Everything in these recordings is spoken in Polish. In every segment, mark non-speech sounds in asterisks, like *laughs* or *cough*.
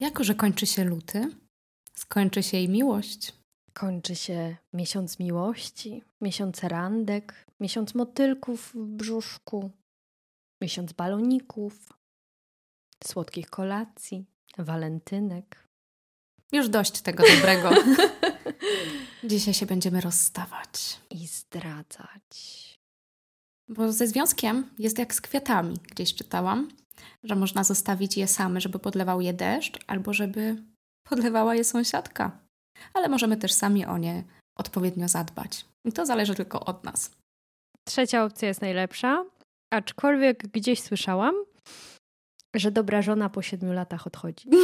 Jako, że kończy się luty, skończy się i miłość. Kończy się miesiąc miłości, miesiąc randek, miesiąc motylków w brzuszku, miesiąc baloników, słodkich kolacji, walentynek. Już dość tego dobrego. *laughs* Dzisiaj się będziemy rozstawać. I zdradzać. Bo ze związkiem jest jak z kwiatami. Gdzieś czytałam, że można zostawić je same, żeby podlewał je deszcz, albo żeby podlewała je sąsiadka. Ale możemy też sami o nie odpowiednio zadbać. I to zależy tylko od nas. Trzecia opcja jest najlepsza, aczkolwiek gdzieś słyszałam, że dobra żona po siedmiu latach odchodzi. *laughs*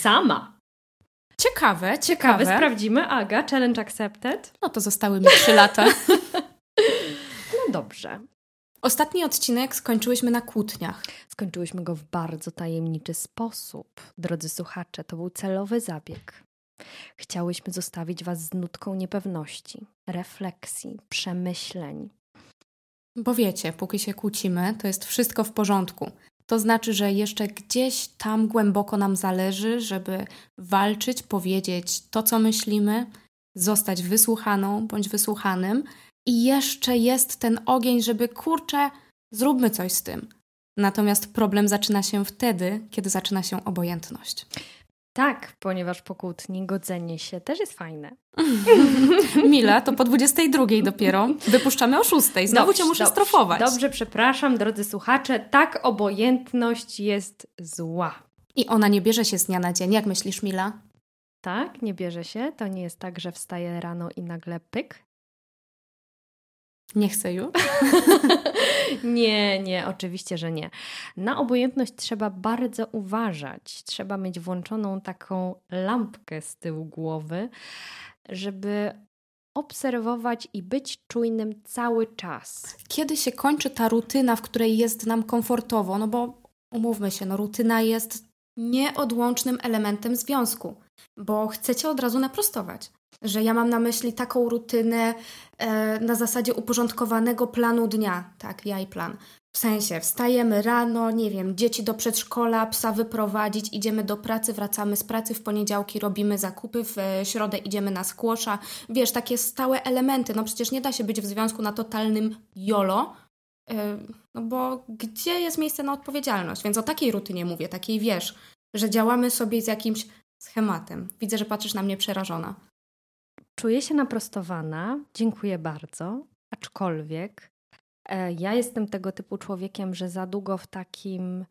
Sama. Ciekawe, ciekawe. Ciekawe, sprawdzimy. Aga, challenge accepted. No to zostały mi trzy lata. *laughs* No dobrze. Ostatni odcinek skończyłyśmy na kłótniach. Skończyłyśmy go w bardzo tajemniczy sposób. Drodzy słuchacze, to był celowy zabieg. Chciałyśmy zostawić Was z nutką niepewności, refleksji, przemyśleń. Bo wiecie, póki się kłócimy, to jest wszystko w porządku. To znaczy, że jeszcze gdzieś tam głęboko nam zależy, żeby walczyć, powiedzieć to, co myślimy, zostać wysłuchaną bądź wysłuchanym. I jeszcze jest ten ogień, żeby kurczę, zróbmy coś z tym. Natomiast problem zaczyna się wtedy, kiedy zaczyna się obojętność. Tak, ponieważ po kłótni godzenie się też jest fajne. *laughs* Mila, to po 22 dopiero. Wypuszczamy o 6. Znowu Dobrze, cię muszę dobrze, strofować. Dobrze, przepraszam, drodzy słuchacze. Tak, obojętność jest zła. I ona nie bierze się z dnia na dzień. Jak myślisz, Mila? Tak, nie bierze się. To nie jest tak, że wstaje rano i nagle pyk. Nie chcę już. *laughs* nie, nie, oczywiście, że nie. Na obojętność trzeba bardzo uważać. Trzeba mieć włączoną taką lampkę z tyłu głowy, żeby obserwować i być czujnym cały czas. Kiedy się kończy ta rutyna, w której jest nam komfortowo? No bo umówmy się, no rutyna jest nieodłącznym elementem związku, bo chcecie od razu naprostować. Że ja mam na myśli taką rutynę e, na zasadzie uporządkowanego planu dnia. Tak, ja i plan. W sensie, wstajemy rano, nie wiem, dzieci do przedszkola, psa wyprowadzić, idziemy do pracy, wracamy z pracy, w poniedziałki robimy zakupy, w e, środę idziemy na skłosza. Wiesz, takie stałe elementy. No przecież nie da się być w związku na totalnym jolo, e, no bo gdzie jest miejsce na odpowiedzialność? Więc o takiej rutynie mówię, takiej wiesz, że działamy sobie z jakimś schematem. Widzę, że patrzysz na mnie przerażona. Czuję się naprostowana, dziękuję bardzo, aczkolwiek e, ja jestem tego typu człowiekiem, że za długo w takim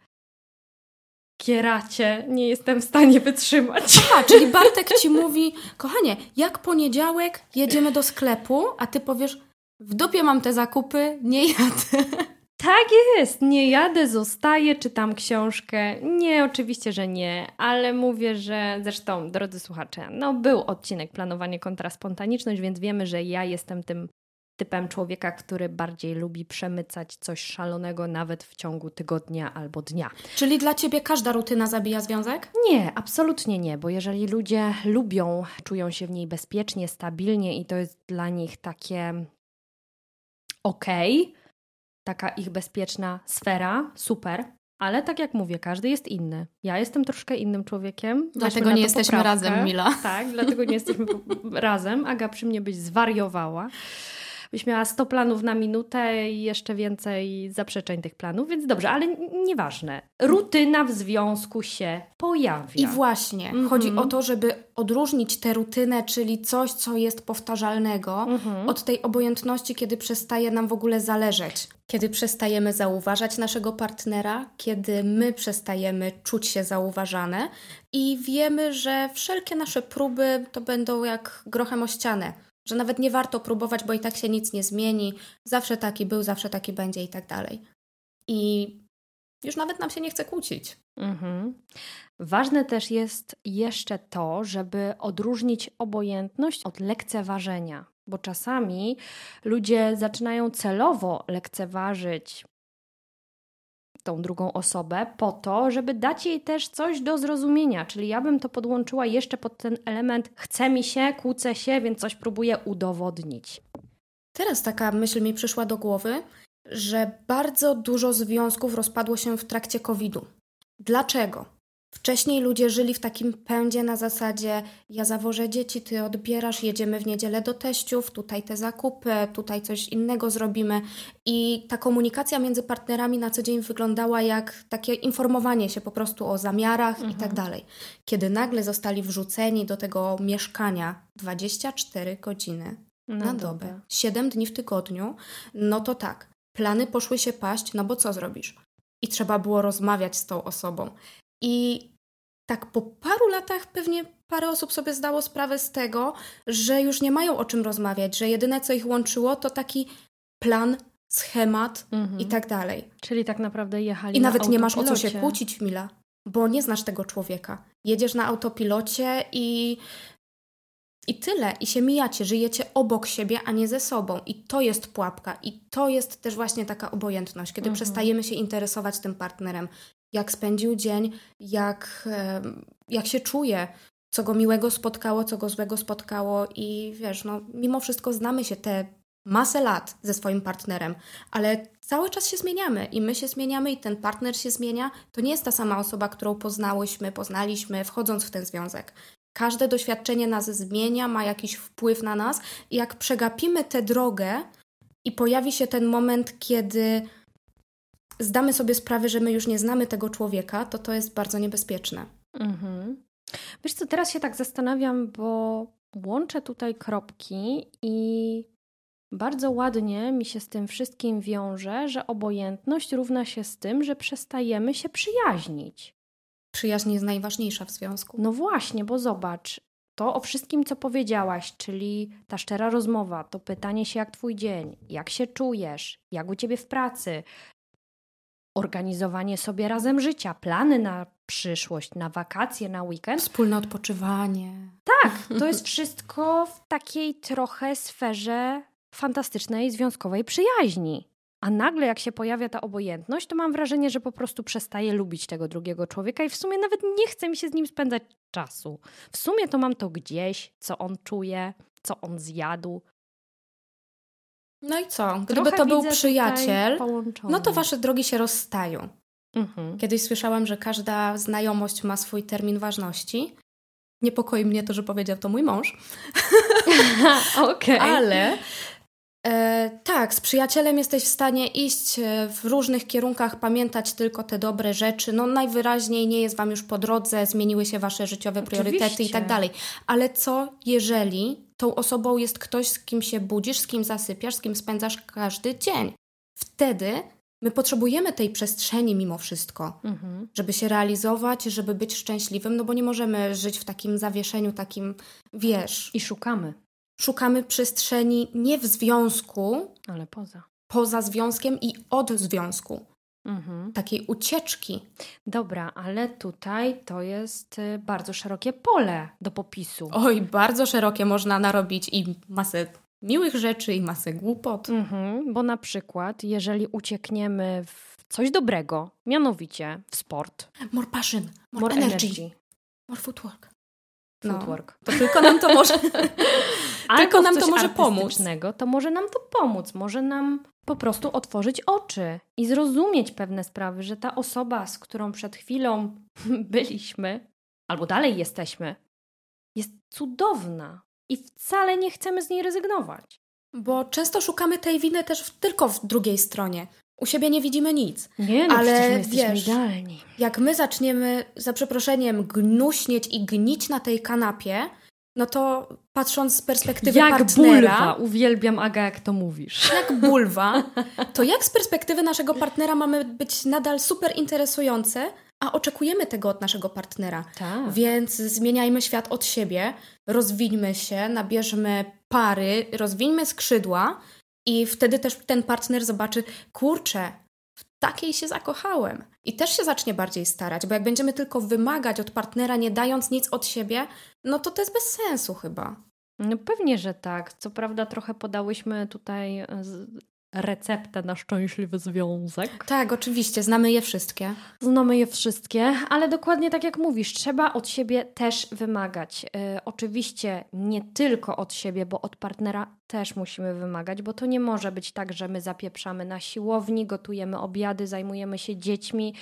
kieracie nie jestem w stanie wytrzymać. Aha, czyli Bartek ci mówi, kochanie, jak poniedziałek jedziemy do sklepu, a ty powiesz, w dupie mam te zakupy, nie jadę. Tak jest, nie jadę, zostaję, czytam książkę. Nie, oczywiście, że nie, ale mówię, że zresztą, drodzy słuchacze, no był odcinek planowanie kontra spontaniczność, więc wiemy, że ja jestem tym typem człowieka, który bardziej lubi przemycać coś szalonego nawet w ciągu tygodnia albo dnia. Czyli dla ciebie każda rutyna zabija związek? Nie, absolutnie nie, bo jeżeli ludzie lubią, czują się w niej bezpiecznie, stabilnie i to jest dla nich takie okej, okay, taka ich bezpieczna sfera, super. Ale tak jak mówię, każdy jest inny. Ja jestem troszkę innym człowiekiem. Dlatego nie jesteśmy poprawkę. razem, Mila. Tak, dlatego nie jesteśmy *laughs* razem. Aga przy mnie byś zwariowała byś miała 100 planów na minutę i jeszcze więcej zaprzeczeń tych planów, więc dobrze, ale nieważne. Rutyna w związku się pojawia. I właśnie, mm -hmm. chodzi o to, żeby odróżnić tę rutynę, czyli coś, co jest powtarzalnego, mm -hmm. od tej obojętności, kiedy przestaje nam w ogóle zależeć. Kiedy przestajemy zauważać naszego partnera, kiedy my przestajemy czuć się zauważane i wiemy, że wszelkie nasze próby to będą jak grochem o ścianę że nawet nie warto próbować, bo i tak się nic nie zmieni, zawsze taki był, zawsze taki będzie i tak dalej. I już nawet nam się nie chce kłócić. Mhm. Ważne też jest jeszcze to, żeby odróżnić obojętność od lekceważenia, bo czasami ludzie zaczynają celowo lekceważyć tą drugą osobę po to, żeby dać jej też coś do zrozumienia. Czyli ja bym to podłączyła jeszcze pod ten element chce mi się, kłócę się, więc coś próbuję udowodnić. Teraz taka myśl mi przyszła do głowy, że bardzo dużo związków rozpadło się w trakcie COVID-u. Dlaczego? Wcześniej ludzie żyli w takim pędzie na zasadzie ja zawożę dzieci, ty odbierasz, jedziemy w niedzielę do teściów, tutaj te zakupy, tutaj coś innego zrobimy. I ta komunikacja między partnerami na co dzień wyglądała jak takie informowanie się po prostu o zamiarach mhm. i tak mhm. dalej. Kiedy nagle zostali wrzuceni do tego mieszkania 24 godziny na, na dobę, dobę, 7 dni w tygodniu, no to tak, plany poszły się paść, no bo co zrobisz? I trzeba było rozmawiać z tą osobą. I tak po paru latach pewnie parę osób sobie zdało sprawę z tego, że już nie mają o czym rozmawiać, że jedyne co ich łączyło to taki plan, schemat mhm. i tak dalej. Czyli tak naprawdę jechali I nawet nie masz o co się kłócić, Mila, bo nie znasz tego człowieka. Jedziesz na autopilocie i i tyle, i się mijacie, żyjecie obok siebie, a nie ze sobą. I to jest pułapka, i to jest też właśnie taka obojętność, kiedy mhm. przestajemy się interesować tym partnerem, jak spędził dzień, jak, jak się czuje, co go miłego spotkało, co go złego spotkało i wiesz, no mimo wszystko znamy się te masę lat ze swoim partnerem, ale cały czas się zmieniamy i my się zmieniamy i ten partner się zmienia. To nie jest ta sama osoba, którą poznałyśmy, poznaliśmy wchodząc w ten związek. Każde doświadczenie nas zmienia, ma jakiś wpływ na nas i jak przegapimy tę drogę i pojawi się ten moment, kiedy zdamy sobie sprawę, że my już nie znamy tego człowieka, to to jest bardzo niebezpieczne. Mhm. Wiesz co, teraz się tak zastanawiam, bo łączę tutaj kropki i bardzo ładnie mi się z tym wszystkim wiąże, że obojętność równa się z tym, że przestajemy się przyjaźnić. Przyjaźń jest najważniejsza w związku. No właśnie, bo zobacz, to o wszystkim, co powiedziałaś, czyli ta szczera rozmowa, to pytanie się, jak twój dzień, jak się czujesz, jak u ciebie w pracy, organizowanie sobie razem życia, plany na przyszłość, na wakacje, na weekend. Wspólne odpoczywanie. Tak, *laughs* to jest wszystko w takiej trochę sferze fantastycznej związkowej przyjaźni. A nagle, jak się pojawia ta obojętność, to mam wrażenie, że po prostu przestaję lubić tego drugiego człowieka i w sumie nawet nie chce mi się z nim spędzać czasu. W sumie to mam to gdzieś, co on czuje, co on zjadł, no i co? Gdyby Trochę to był przyjaciel, no to wasze drogi się rozstają. Mhm. Kiedyś słyszałam, że każda znajomość ma swój termin ważności. Niepokoi mnie to, że powiedział to mój mąż. *laughs* Okay. Ale e, tak, z przyjacielem jesteś w stanie iść e, w różnych kierunkach, pamiętać tylko te dobre rzeczy. No najwyraźniej nie jest wam już po drodze, zmieniły się wasze życiowe priorytety Oczywiście. i tak dalej. Ale co jeżeli tą osobą jest ktoś, z kim się budzisz, z kim zasypiasz, z kim spędzasz każdy dzień. Wtedy my potrzebujemy tej przestrzeni mimo wszystko, mhm. żeby się realizować, żeby być szczęśliwym, no bo nie możemy żyć w takim zawieszeniu, takim, wiesz. I szukamy. Szukamy przestrzeni nie w związku, ale poza. Poza związkiem i od związku mhm. takiej ucieczki. Dobra, ale tutaj to jest y, bardzo szerokie pole do popisu. Oj, bardzo szerokie można narobić i masę miłych rzeczy i masę głupot. Mhm, bo na przykład, jeżeli uciekniemy w coś dobrego, mianowicie w sport. More passion, more, more energy. energy, more footwork. No, footwork. To tylko nam to może, *laughs* tylko nam to może pomóc. To może nam to pomóc, może nam po prostu otworzyć oczy i zrozumieć pewne sprawy, że ta osoba, z którą przed chwilą *laughs* byliśmy, albo dalej jesteśmy, jest cudowna i wcale nie chcemy z niej rezygnować. Bo często szukamy tej winy też w, tylko w drugiej stronie. U siebie nie widzimy nic. Nie, no ale my jesteśmy wiesz, idealni. Jak my zaczniemy, za przeproszeniem, gnuśnieć i gnić na tej kanapie, no to patrząc z perspektywy jak partnera... bulwa, uwielbiam Aga, jak to mówisz. Jak bulwa, *laughs* to jak z perspektywy naszego partnera mamy być nadal super interesujące, a oczekujemy tego od naszego partnera. Tak. Więc zmieniajmy świat od siebie, rozwińmy się, nabierzmy pary, rozwińmy skrzydła i wtedy też ten partner zobaczy, kurczę, takiej się zakochałem. I też się zacznie bardziej starać, bo jak będziemy tylko wymagać od partnera, nie dając nic od siebie, no to to jest bez sensu chyba. No pewnie, że tak. Co prawda trochę podałyśmy tutaj e, receptę na szczęśliwy związek. Tak, oczywiście, znamy je wszystkie. Znamy je wszystkie, ale dokładnie tak jak mówisz, trzeba od siebie też wymagać. Yy, oczywiście nie tylko od siebie, bo od partnera też musimy wymagać, bo to nie może być tak, że my zapieprzamy na siłowni, gotujemy obiady, zajmujemy się dziećmi,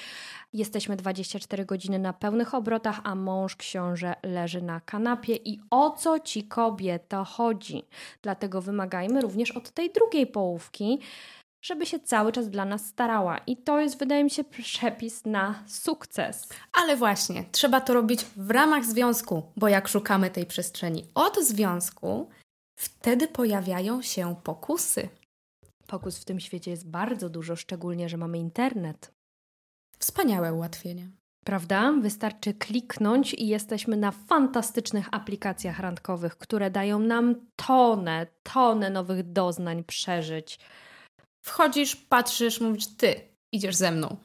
jesteśmy 24 godziny na pełnych obrotach, a mąż książę leży na kanapie. I o co ci kobieto chodzi? Dlatego wymagajmy również od tej drugiej połówki, żeby się cały czas dla nas starała. I to jest, wydaje mi się, przepis na sukces. Ale właśnie, trzeba to robić w ramach związku, bo jak szukamy tej przestrzeni od związku, wtedy pojawiają się pokusy. Pokus w tym świecie jest bardzo dużo, szczególnie, że mamy internet. Wspaniałe ułatwienie. Prawda? Wystarczy kliknąć i jesteśmy na fantastycznych aplikacjach randkowych, które dają nam tonę, tonę nowych doznań, przeżyć. Wchodzisz, patrzysz, mówisz, ty idziesz ze mną.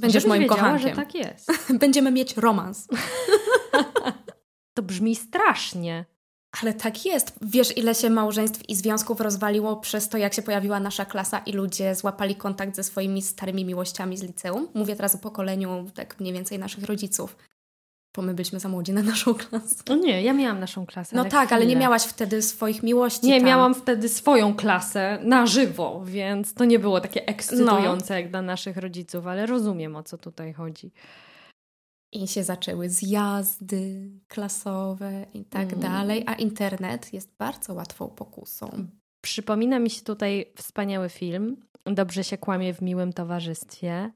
Będziesz Żebyś moim wiedziała, kochankiem. że tak jest. *laughs* Będziemy mieć romans. *laughs* To brzmi strasznie. Ale tak jest. Wiesz, ile się małżeństw i związków rozwaliło przez to, jak się pojawiła nasza klasa i ludzie złapali kontakt ze swoimi starymi miłościami z liceum? Mówię teraz o pokoleniu tak mniej więcej naszych rodziców. Bo my byliśmy za młodzi na naszą klasę. No nie, ja miałam naszą klasę. No tak, ale nie chwilę. miałaś wtedy swoich miłości Nie, tam. miałam wtedy swoją klasę na żywo, więc to nie było takie ekscytujące jak dla naszych rodziców, ale rozumiem o co tutaj chodzi. I się zaczęły zjazdy klasowe i tak Mm. dalej, a internet jest bardzo łatwą pokusą. Przypomina mi się tutaj wspaniały film Dobrze się kłamie w miłym towarzystwie,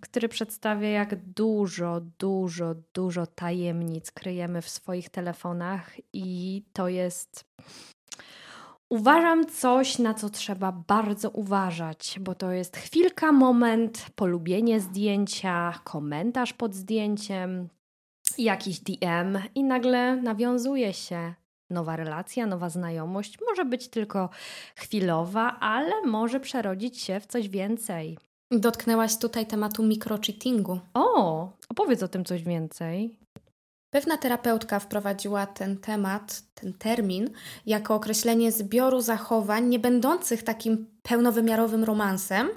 który przedstawia, jak dużo, dużo, dużo tajemnic kryjemy w swoich telefonach, i to jest. Uważam coś, na co trzeba bardzo uważać, bo to jest chwilka, moment, polubienie zdjęcia, komentarz pod zdjęciem, jakiś DM i nagle nawiązuje się nowa relacja, nowa znajomość. Może być tylko chwilowa, ale może przerodzić się w coś więcej. Dotknęłaś tutaj tematu mikrocheatingu. O, opowiedz o tym coś więcej. Pewna terapeutka wprowadziła ten temat, ten termin, jako określenie zbioru zachowań nie będących takim pełnowymiarowym romansem,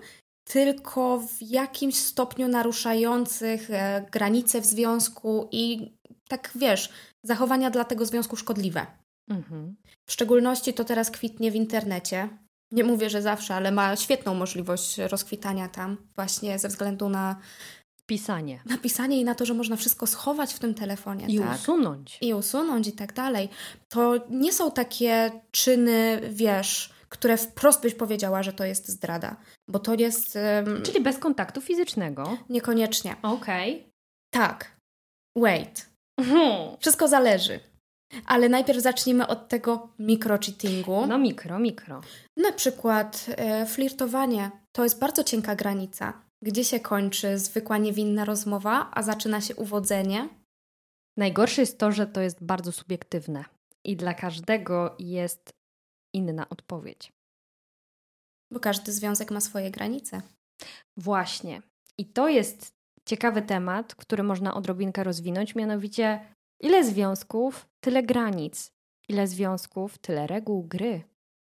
tylko w jakimś stopniu naruszających e, granice w związku i tak wiesz, zachowania dla tego związku szkodliwe. Mhm. W szczególności to teraz kwitnie w internecie. Nie mówię, że zawsze, ale ma świetną możliwość rozkwitania tam, właśnie ze względu na Pisanie. napisanie i na to, że można wszystko schować w tym telefonie. I tak? usunąć. i usunąć i tak dalej. To nie są takie czyny, wiesz, które wprost byś powiedziała, że to jest zdrada, bo to jest em, Czyli bez kontaktu fizycznego. niekoniecznie. Okej. Tak, wait, Okay. wszystko zależy. Ale najpierw zacznijmy od tego mikrocheatingu. No mikro, mikro. Na przykład e, flirtowanie to jest bardzo cienka granica, gdzie się kończy zwykła niewinna rozmowa, a zaczyna się uwodzenie. Najgorsze jest to, że to jest bardzo subiektywne i dla każdego jest inna odpowiedź. Bo każdy związek ma swoje granice. Właśnie. I to jest ciekawy temat, który można odrobinkę rozwinąć, mianowicie ile związków, tyle granic. Ile związków, tyle reguł gry.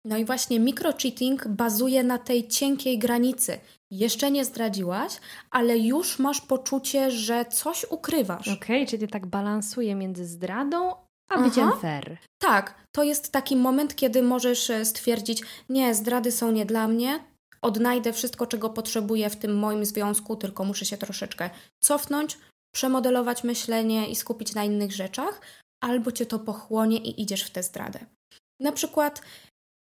No i właśnie mikrocheating bazuje na tej cienkiej granicy. Jeszcze nie zdradziłaś, ale już masz poczucie, że coś ukrywasz. Okej, czyli tak balansuje między zdradą a Aha. byciem fair. Tak, to jest taki moment, kiedy możesz e, stwierdzić: Nie, zdrady są nie dla mnie, odnajdę wszystko, czego potrzebuję w tym moim związku, tylko muszę się troszeczkę cofnąć, przemodelować myślenie i skupić na innych rzeczach, albo cię to pochłonie i idziesz w tę zdradę. Na przykład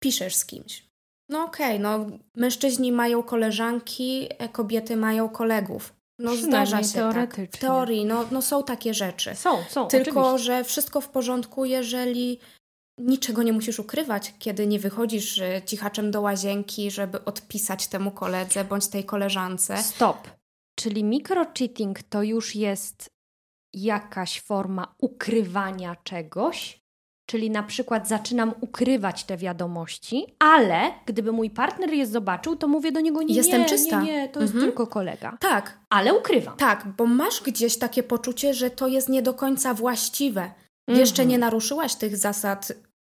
piszesz z kimś. No okej, no mężczyźni mają koleżanki, e, kobiety mają kolegów. No zdarza się tak. teoretycznie. W teorii, no, no są takie rzeczy. Są, są. Tylko, oczywiście. że wszystko w porządku, jeżeli niczego nie musisz ukrywać, kiedy nie wychodzisz cichaczem do łazienki, żeby odpisać temu koledze bądź tej koleżance. Stop. Czyli mikrocheating to już jest jakaś forma ukrywania czegoś? Czyli na przykład zaczynam ukrywać te wiadomości, ale gdyby mój partner je zobaczył, to mówię do niego nie, Jestem nie, czysta. nie, nie, to jest Mhm. tylko kolega. Tak, Ale ukrywam. tak, bo masz gdzieś takie poczucie, że to jest nie do końca właściwe. Jeszcze Mhm. nie naruszyłaś tych zasad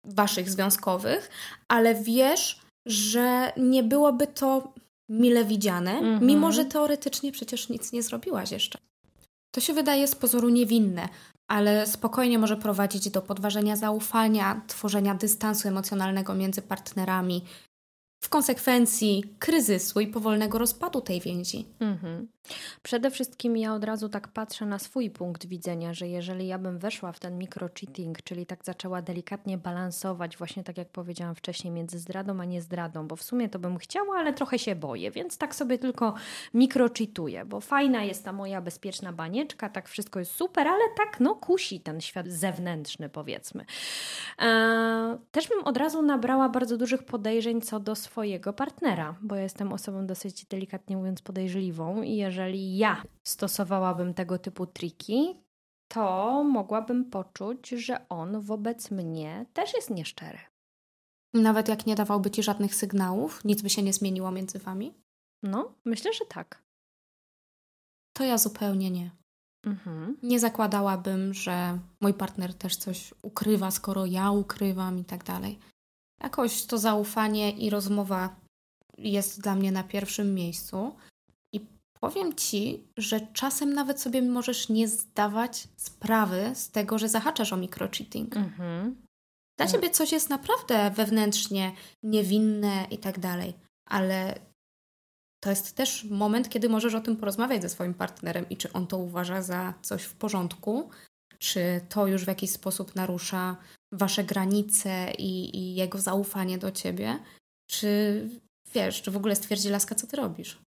waszych związkowych, ale wiesz, że nie byłoby to mile widziane, Mhm. mimo że teoretycznie przecież nic nie zrobiłaś jeszcze. To się wydaje z pozoru niewinne, ale spokojnie może prowadzić do podważenia zaufania, tworzenia dystansu emocjonalnego między partnerami, w konsekwencji kryzysu i powolnego rozpadu tej więzi. Mhm. Przede wszystkim ja od razu tak patrzę na swój punkt widzenia, że jeżeli ja bym weszła w ten micro-cheating, czyli tak zaczęła delikatnie balansować, właśnie tak jak powiedziałam wcześniej, między zdradą a niezdradą, bo w sumie to bym chciała, ale trochę się boję, więc tak sobie tylko mikrocheatuję, bo fajna jest ta moja bezpieczna banieczka, tak wszystko jest super, ale tak no kusi ten świat zewnętrzny powiedzmy. Eee, też bym od razu nabrała bardzo dużych podejrzeń co do swojego partnera, bo ja jestem osobą dosyć delikatnie mówiąc podejrzliwą i jeżeli jeżeli ja stosowałabym tego typu triki, to mogłabym poczuć, że on wobec mnie też jest nieszczery. Nawet jak nie dawałby ci żadnych sygnałów, nic by się nie zmieniło między wami? No, myślę, że tak. To ja zupełnie nie. Mhm. Nie zakładałabym, że mój partner też coś ukrywa, skoro ja ukrywam i tak dalej. Jakoś to zaufanie i rozmowa jest dla mnie na pierwszym miejscu. Powiem ci, że czasem nawet sobie możesz nie zdawać sprawy z tego, że zahaczasz o microcheating. Mhm. Dla ciebie coś jest naprawdę wewnętrznie niewinne i tak dalej, ale to jest też moment, kiedy możesz o tym porozmawiać ze swoim partnerem i czy on to uważa za coś w porządku, czy to już w jakiś sposób narusza wasze granice i, i jego zaufanie do ciebie, czy wiesz, czy w ogóle stwierdzi laska, co ty robisz.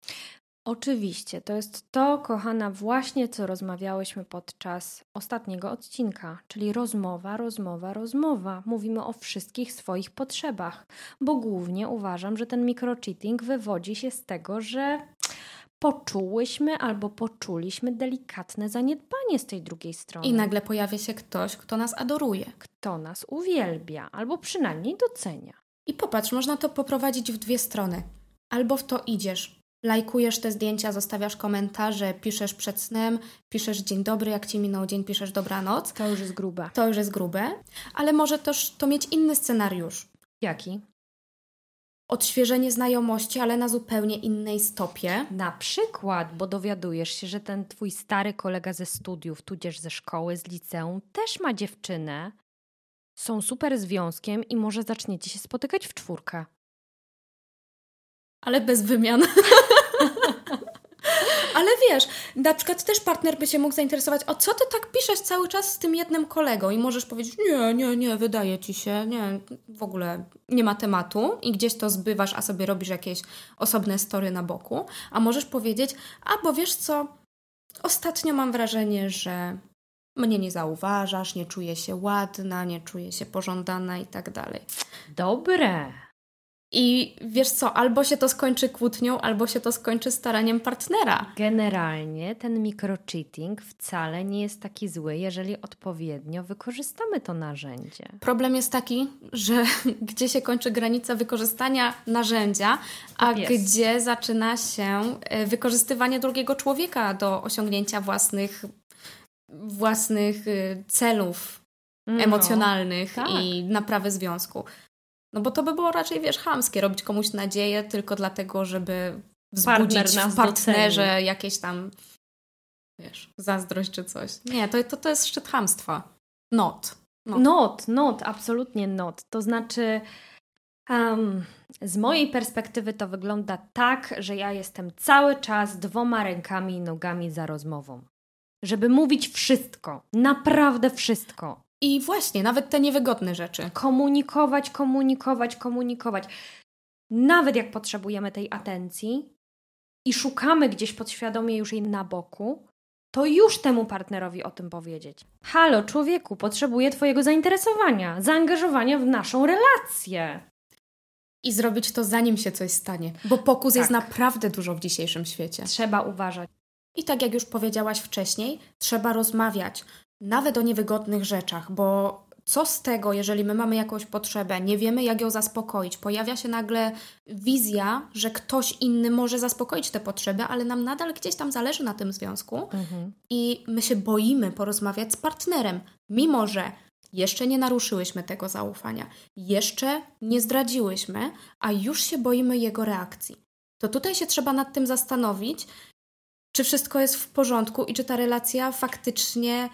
Oczywiście, to jest to, kochana, właśnie co rozmawiałyśmy podczas ostatniego odcinka, czyli rozmowa, rozmowa, rozmowa. Mówimy o wszystkich swoich potrzebach, bo głównie uważam, że ten microcheating wywodzi się z tego, że poczułyśmy albo poczuliśmy delikatne zaniedbanie z tej drugiej strony. I nagle pojawia się ktoś, kto nas adoruje. Kto nas uwielbia, albo przynajmniej docenia. I popatrz, można to poprowadzić w dwie strony. Albo w to idziesz, lajkujesz te zdjęcia, zostawiasz komentarze, piszesz przed snem, piszesz dzień dobry, jak ci minął dzień, piszesz dobranoc. To już jest grube. To już jest grube, ale może też to mieć inny scenariusz. Jaki? Odświeżenie znajomości, ale na zupełnie innej stopie. Na przykład, bo dowiadujesz się, że ten twój stary kolega ze studiów, tudzież ze szkoły, z liceum, też ma dziewczynę, są super związkiem i może zaczniecie się spotykać w czwórkę ale bez wymian. *laughs* ale wiesz, na przykład też partner by się mógł zainteresować, o co ty tak piszesz cały czas z tym jednym kolegą i możesz powiedzieć, nie, nie, nie, wydaje ci się, nie, w ogóle nie ma tematu i gdzieś to zbywasz, a sobie robisz jakieś osobne story na boku, a możesz powiedzieć, a bo wiesz co, ostatnio mam wrażenie, że mnie nie zauważasz, nie czuję się ładna, nie czuję się pożądana i tak dalej. Dobre. I wiesz co, albo się to skończy kłótnią, albo się to skończy staraniem partnera. Generalnie ten microcheating wcale nie jest taki zły, jeżeli odpowiednio wykorzystamy to narzędzie. Problem jest taki, że *laughs* gdzie się kończy granica wykorzystania narzędzia, a jest. gdzie zaczyna się e, wykorzystywanie drugiego człowieka do osiągnięcia własnych, własnych e, celów no, emocjonalnych tak. i naprawy związku. No bo to by było raczej, wiesz, chamskie, robić komuś nadzieję tylko dlatego, żeby wzbudzić w partnerze doceni. jakieś tam, wiesz, zazdrość czy coś. Nie, to, to, to jest szczyt hamstwa. Not. Not, not, not absolutnie not. To znaczy... Um, z mojej perspektywy to wygląda tak, że ja jestem cały czas dwoma rękami i nogami za rozmową. Żeby mówić wszystko, naprawdę wszystko. I właśnie, nawet te niewygodne rzeczy. Komunikować, komunikować, komunikować. Nawet jak potrzebujemy tej atencji i szukamy gdzieś podświadomie już jej na boku, to już temu partnerowi o tym powiedzieć. Halo, człowieku, potrzebuję Twojego zainteresowania, zaangażowania w naszą relację. I zrobić to zanim się coś stanie, bo pokus tak. jest naprawdę dużo w dzisiejszym świecie. Trzeba uważać. I tak jak już powiedziałaś wcześniej, trzeba rozmawiać, nawet o niewygodnych rzeczach, bo co z tego, jeżeli my mamy jakąś potrzebę, nie wiemy jak ją zaspokoić, pojawia się nagle wizja, że ktoś inny może zaspokoić te potrzeby, ale nam nadal gdzieś tam zależy na tym związku mhm. i my się boimy porozmawiać z partnerem, mimo że jeszcze nie naruszyłyśmy tego zaufania, jeszcze nie zdradziłyśmy, a już się boimy jego reakcji. To tutaj się trzeba nad tym zastanowić, czy wszystko jest w porządku i czy ta relacja faktycznie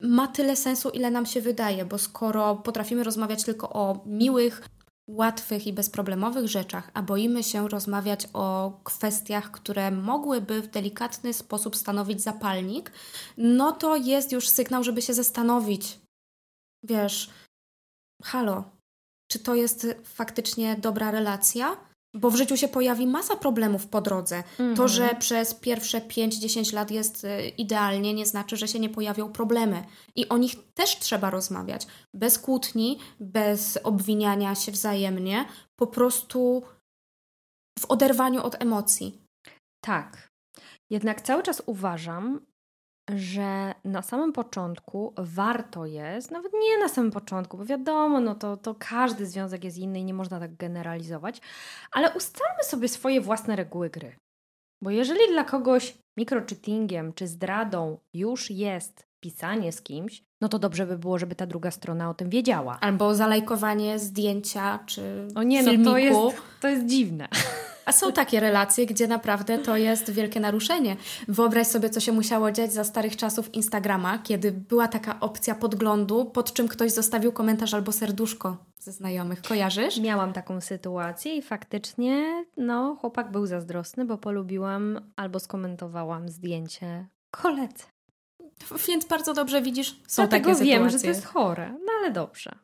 ma tyle sensu, ile nam się wydaje, bo skoro potrafimy rozmawiać tylko o miłych, łatwych i bezproblemowych rzeczach, a boimy się rozmawiać o kwestiach, które mogłyby w delikatny sposób stanowić zapalnik, no to jest już sygnał, żeby się zastanowić. Wiesz, halo, czy to jest faktycznie dobra relacja? Bo w życiu się pojawi masa problemów po drodze. Mhm. To, że przez pierwsze 5-10 lat jest y, idealnie, nie znaczy, że się nie pojawią problemy. I o nich też trzeba rozmawiać. Bez kłótni, bez obwiniania się wzajemnie, po prostu w oderwaniu od emocji. Tak. Jednak cały czas uważam, że na samym początku warto jest, nawet nie na samym początku, bo wiadomo, no to, to każdy związek jest inny i nie można tak generalizować, ale ustalmy sobie swoje własne reguły gry. Bo jeżeli dla kogoś mikrocheatingiem czy zdradą już jest pisanie z kimś, no to dobrze by było, żeby ta druga strona o tym wiedziała. Albo zalajkowanie zdjęcia czy O nie, filmiku. no to jest, to jest dziwne. *laughs* A są takie relacje, gdzie naprawdę to jest wielkie naruszenie. Wyobraź sobie, co się musiało dziać za starych czasów Instagrama, kiedy była taka opcja podglądu, pod czym ktoś zostawił komentarz albo serduszko ze znajomych. Kojarzysz? Miałam taką sytuację i faktycznie, no, chłopak był zazdrosny, bo polubiłam albo skomentowałam zdjęcie koledze. Więc bardzo dobrze widzisz, są Dlatego takie sytuacje. wiem, że to jest chore, no ale dobrze.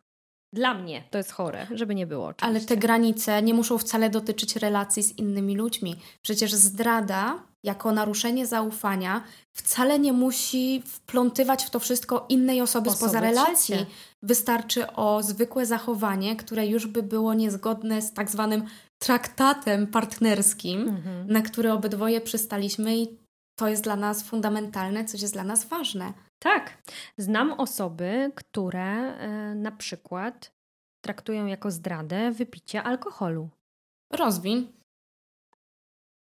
Dla mnie to jest chore, żeby nie było. Oczywiście. Ale te granice nie muszą wcale dotyczyć relacji z innymi ludźmi. Przecież zdrada jako naruszenie zaufania wcale nie musi wplątywać w to wszystko innej osoby, Osoby spoza relacji. trzecie. Wystarczy o zwykłe zachowanie, które już by było niezgodne z tak zwanym traktatem partnerskim, Mhm. na który obydwoje przystaliśmy i to jest dla nas fundamentalne, coś jest dla nas ważne. Tak. Znam osoby, które e, na przykład traktują jako zdradę wypicie alkoholu. Rozwiń.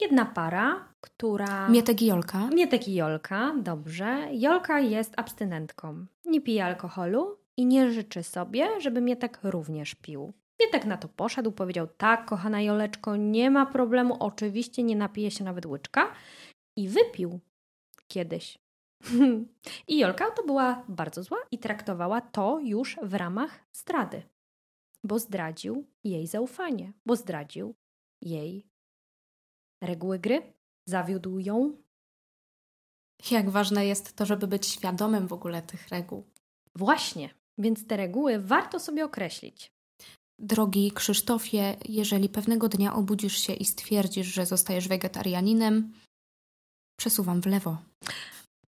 Jedna para, która. Mietek i Jolka. Mietek i Jolka, dobrze. Jolka jest abstynentką. Nie pije alkoholu i nie życzy sobie, żeby Mietek również pił. Mietek na to poszedł, powiedział: Tak, kochana Joleczko, nie ma problemu, oczywiście nie napije się nawet łyczka. I wypił kiedyś. *laughs* I Jolka to była bardzo zła i traktowała to już w ramach zdrady, bo zdradził jej zaufanie, bo zdradził jej reguły gry, zawiódł ją. Jak ważne jest to, żeby być świadomym w ogóle tych reguł. Właśnie, więc te reguły warto sobie określić. Drogi Krzysztofie, jeżeli pewnego dnia obudzisz się i stwierdzisz, że zostajesz wegetarianinem, przesuwam w lewo.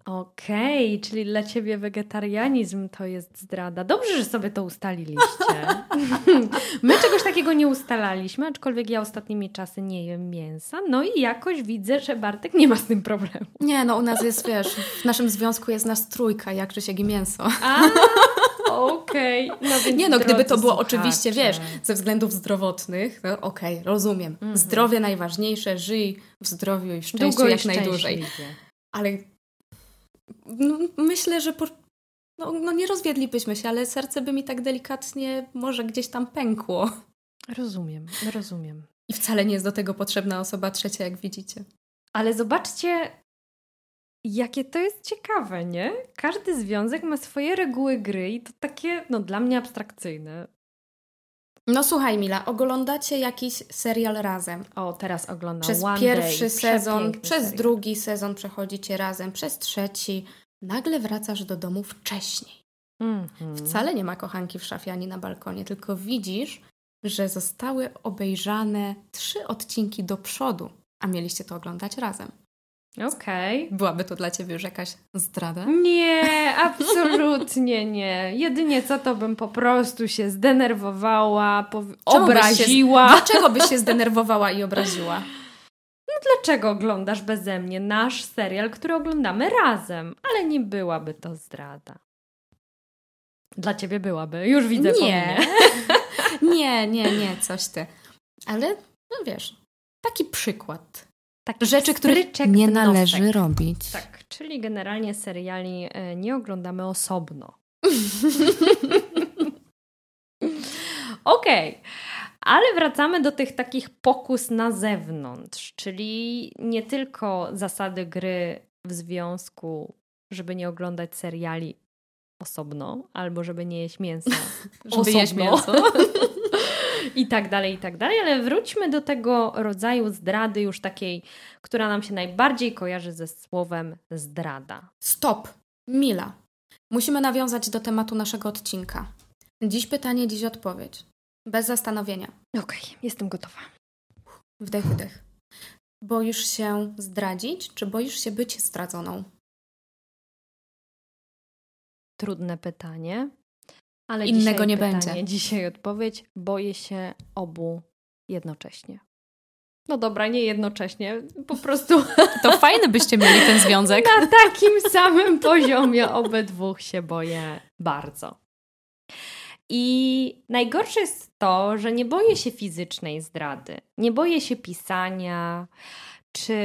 Okej, czyli dla ciebie wegetarianizm to jest zdrada. Dobrze, że sobie to ustaliliście. *laughs* My czegoś takiego nie ustalaliśmy, aczkolwiek ja ostatnimi czasy nie jem mięsa. No i jakoś widzę, że Bartek nie ma z tym problemu. Nie, no u nas jest, wiesz, w naszym związku jest nas trójka, jak Krzysiek i mięso. A, okej. *laughs* No więc Nie no, gdyby to było słuchacze. oczywiście, wiesz, ze względów zdrowotnych, no okej, rozumiem. Mhm. Zdrowie najważniejsze, żyj w zdrowiu i w szczęściu Długo jak najdłużej. Ale no, myślę, że po, no, no nie rozwiedlibyśmy się, ale serce by mi tak delikatnie może gdzieś tam pękło. Rozumiem, rozumiem. I wcale nie jest do tego potrzebna osoba trzecia, jak widzicie. Ale zobaczcie, jakie to jest ciekawe, nie? Każdy związek ma swoje reguły gry i to takie, no dla mnie abstrakcyjne. No słuchaj Mila, oglądacie jakiś serial razem. O, teraz oglądam Przez One pierwszy Day, sezon, przez serial. drugi sezon przechodzicie razem, przez trzeci. Nagle wracasz do domu wcześniej. Mhm. Wcale nie ma kochanki w szafie ani na balkonie, tylko widzisz, że zostały obejrzane trzy odcinki do przodu, a mieliście to oglądać razem. Okej. Byłaby to dla ciebie już jakaś zdrada? Nie, absolutnie nie. Jedynie co to bym po prostu się zdenerwowała, byś się- obraziła. Dlaczego byś się zdenerwowała i obraziła? Dlaczego oglądasz beze mnie nasz serial, który oglądamy razem? Ale nie byłaby to zdrada. Dla ciebie byłaby. Już widzę Nie. *laughs* nie, nie, nie, coś ty. Ale, no wiesz, taki przykład. Rzeczy, których nie w należy nosek. robić. Tak, czyli generalnie seriali e, nie oglądamy osobno. *laughs* Okej, ale wracamy do tych takich pokus na zewnątrz, czyli nie tylko zasady gry w związku, żeby nie oglądać seriali osobno, albo żeby nie jeść mięsa *laughs* żeby osobno. jeść mięso. *laughs* I tak dalej, i tak dalej, ale wróćmy do tego rodzaju zdrady już takiej, która nam się najbardziej kojarzy ze słowem zdrada. Stop! Mila. Musimy nawiązać do tematu naszego odcinka. Dziś pytanie, dziś odpowiedź. Bez zastanowienia. Okej, jestem gotowa. Wdech, wydech. Boisz się zdradzić, czy boisz się być zdradzoną? Trudne pytanie, ale Innego nie pytanie, będzie. Dzisiaj odpowiedź. Boję się obu jednocześnie. No dobra, nie jednocześnie, po prostu To fajny byście mieli ten związek. *laughs* na takim samym poziomie obydwóch się boję bardzo. I najgorsze jest to, że nie boję się fizycznej zdrady. Nie boję się pisania czy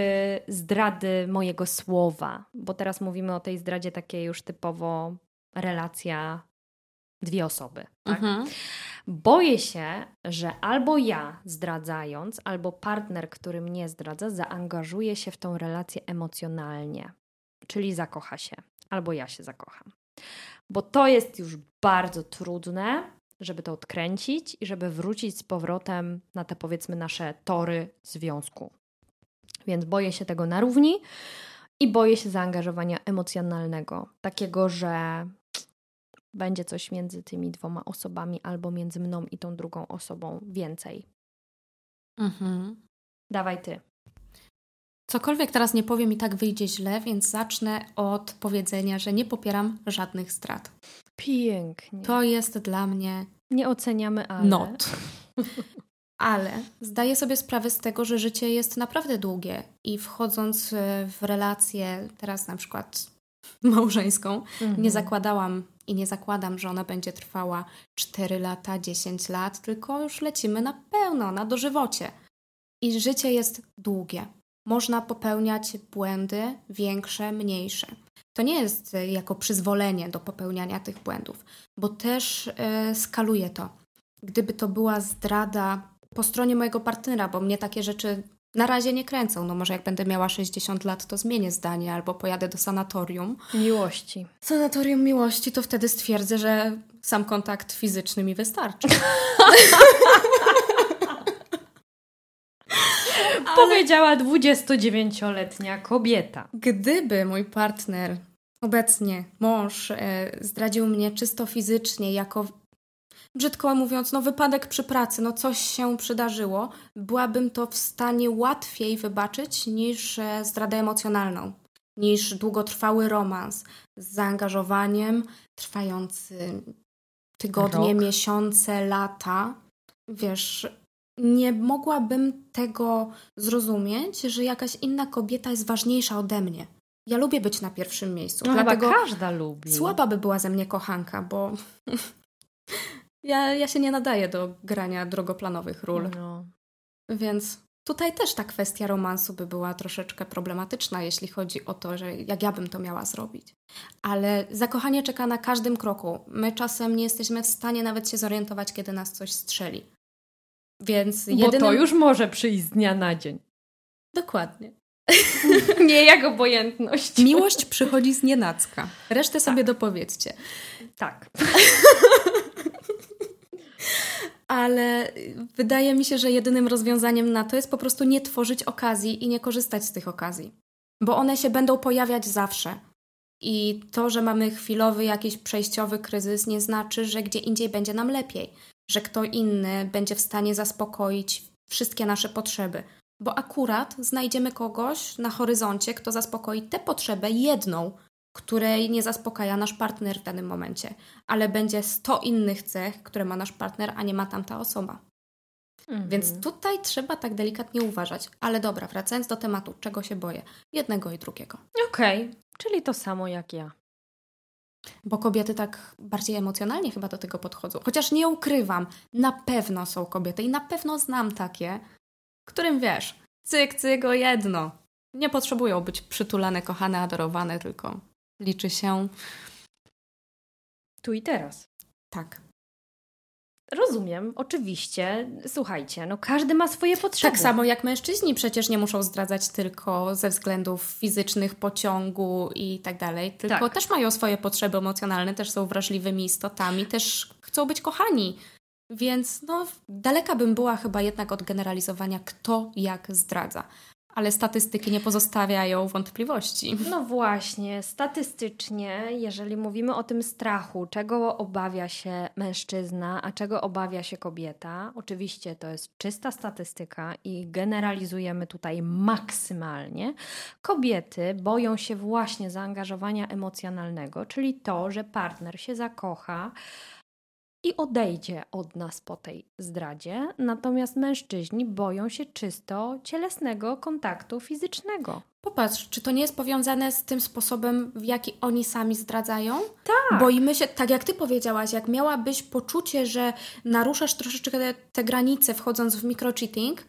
zdrady mojego słowa, bo teraz mówimy o tej zdradzie takiej już typowo relacja dwie osoby. Tak? Mhm. Boję się, że albo ja zdradzając, albo partner, który mnie zdradza, zaangażuje się w tą relację emocjonalnie, czyli zakocha się, albo ja się zakocham. Bo to jest już bardzo trudne, żeby to odkręcić i żeby wrócić z powrotem na te powiedzmy nasze tory związku. Więc boję się tego na równi i boję się zaangażowania emocjonalnego, takiego, że będzie coś między tymi dwoma osobami albo między mną i tą drugą osobą więcej. Mhm. Dawaj ty. Cokolwiek teraz nie powiem i tak wyjdzie źle, więc zacznę od powiedzenia, że nie popieram żadnych strat. Pięknie. To jest dla mnie Nie oceniamy, ale. not. *laughs* Ale zdaję sobie sprawę z tego, że życie jest naprawdę długie i wchodząc e, w relację, teraz na przykład małżeńską, Mhm. nie zakładałam i nie zakładam, że ona będzie trwała 4 lata, 10 lat, tylko już lecimy na pełno, na dożywocie. I życie jest długie. Można popełniać błędy większe, mniejsze. To nie jest e, jako przyzwolenie do popełniania tych błędów, bo też e, skaluje to. Gdyby to była zdrada po stronie mojego partnera, bo mnie takie rzeczy na razie nie kręcą. No może jak będę miała 60 lat, to zmienię zdanie albo pojadę do sanatorium. Miłości. Sanatorium miłości, to wtedy stwierdzę, że sam kontakt fizyczny mi wystarczy. *laughs* Powiedziała 29-letnia kobieta. Gdyby mój partner, obecnie mąż, e, zdradził mnie czysto fizycznie, jako brzydko mówiąc, no wypadek przy pracy, no coś się przydarzyło, byłabym to w stanie łatwiej wybaczyć niż e, zdradę emocjonalną, niż długotrwały romans z zaangażowaniem trwający tygodnie, Rok. miesiące, lata. Wiesz, nie mogłabym tego zrozumieć, że jakaś inna kobieta jest ważniejsza ode mnie. Ja lubię być na pierwszym miejscu. No dlatego każda lubi. słaba by była ze mnie kochanka, bo *laughs* ja, ja się nie nadaję do grania drogoplanowych ról. No. Więc tutaj też ta kwestia romansu by była troszeczkę problematyczna, jeśli chodzi o to, że jak ja bym to miała zrobić. Ale zakochanie czeka na każdym kroku. My czasem nie jesteśmy w stanie nawet się zorientować, kiedy nas coś strzeli. Więc Bo jedynym... to już może przyjść z dnia na dzień. Dokładnie. *laughs* Nie jak obojętność. Miłość przychodzi z nienacka. Resztę sobie dopowiedzcie. Tak. *laughs* Ale wydaje mi się, że jedynym rozwiązaniem na to jest po prostu nie tworzyć okazji i nie korzystać z tych okazji. Bo one się będą pojawiać zawsze. I to, że mamy chwilowy jakiś przejściowy kryzys, nie znaczy, że gdzie indziej będzie nam lepiej, że kto inny będzie w stanie zaspokoić wszystkie nasze potrzeby. Bo akurat znajdziemy kogoś na horyzoncie, kto zaspokoi tę potrzebę jedną, której nie zaspokaja nasz partner w danym momencie, ale będzie 100 innych cech, które ma nasz partner, a nie ma tamta osoba. Mhm. Więc tutaj trzeba tak delikatnie uważać. Ale dobra, wracając do tematu, czego się boję? Jednego i drugiego. Okej, czyli to samo jak ja. Bo kobiety tak bardziej emocjonalnie chyba do tego podchodzą. Chociaż nie ukrywam, na pewno są kobiety i na pewno znam takie, którym wiesz, cyk, cyk o jedno. Nie potrzebują być przytulane, kochane, adorowane, tylko liczy się Tu i teraz. tak. Rozumiem, oczywiście. Słuchajcie, no każdy ma swoje potrzeby. Tak samo jak mężczyźni przecież nie muszą zdradzać tylko ze względów fizycznych, pociągu i tak dalej, tylko Tak. też mają swoje potrzeby emocjonalne, też są wrażliwymi istotami, też chcą być kochani. Więc no, daleka bym była chyba jednak od generalizowania, kto jak zdradza. Ale statystyki nie pozostawiają wątpliwości. No właśnie, statystycznie, jeżeli mówimy o tym strachu, czego obawia się mężczyzna, a czego obawia się kobieta, oczywiście to jest czysta statystyka i generalizujemy tutaj maksymalnie. Kobiety boją się właśnie zaangażowania emocjonalnego, czyli to, że partner się zakocha i odejdzie od nas po tej zdradzie, natomiast mężczyźni boją się czysto cielesnego kontaktu fizycznego. Popatrz, czy to nie jest powiązane z tym sposobem, w jaki oni sami zdradzają? Tak. Boimy się, tak jak ty powiedziałaś, jak miałabyś poczucie, że naruszasz troszeczkę te, granice wchodząc w microcheating,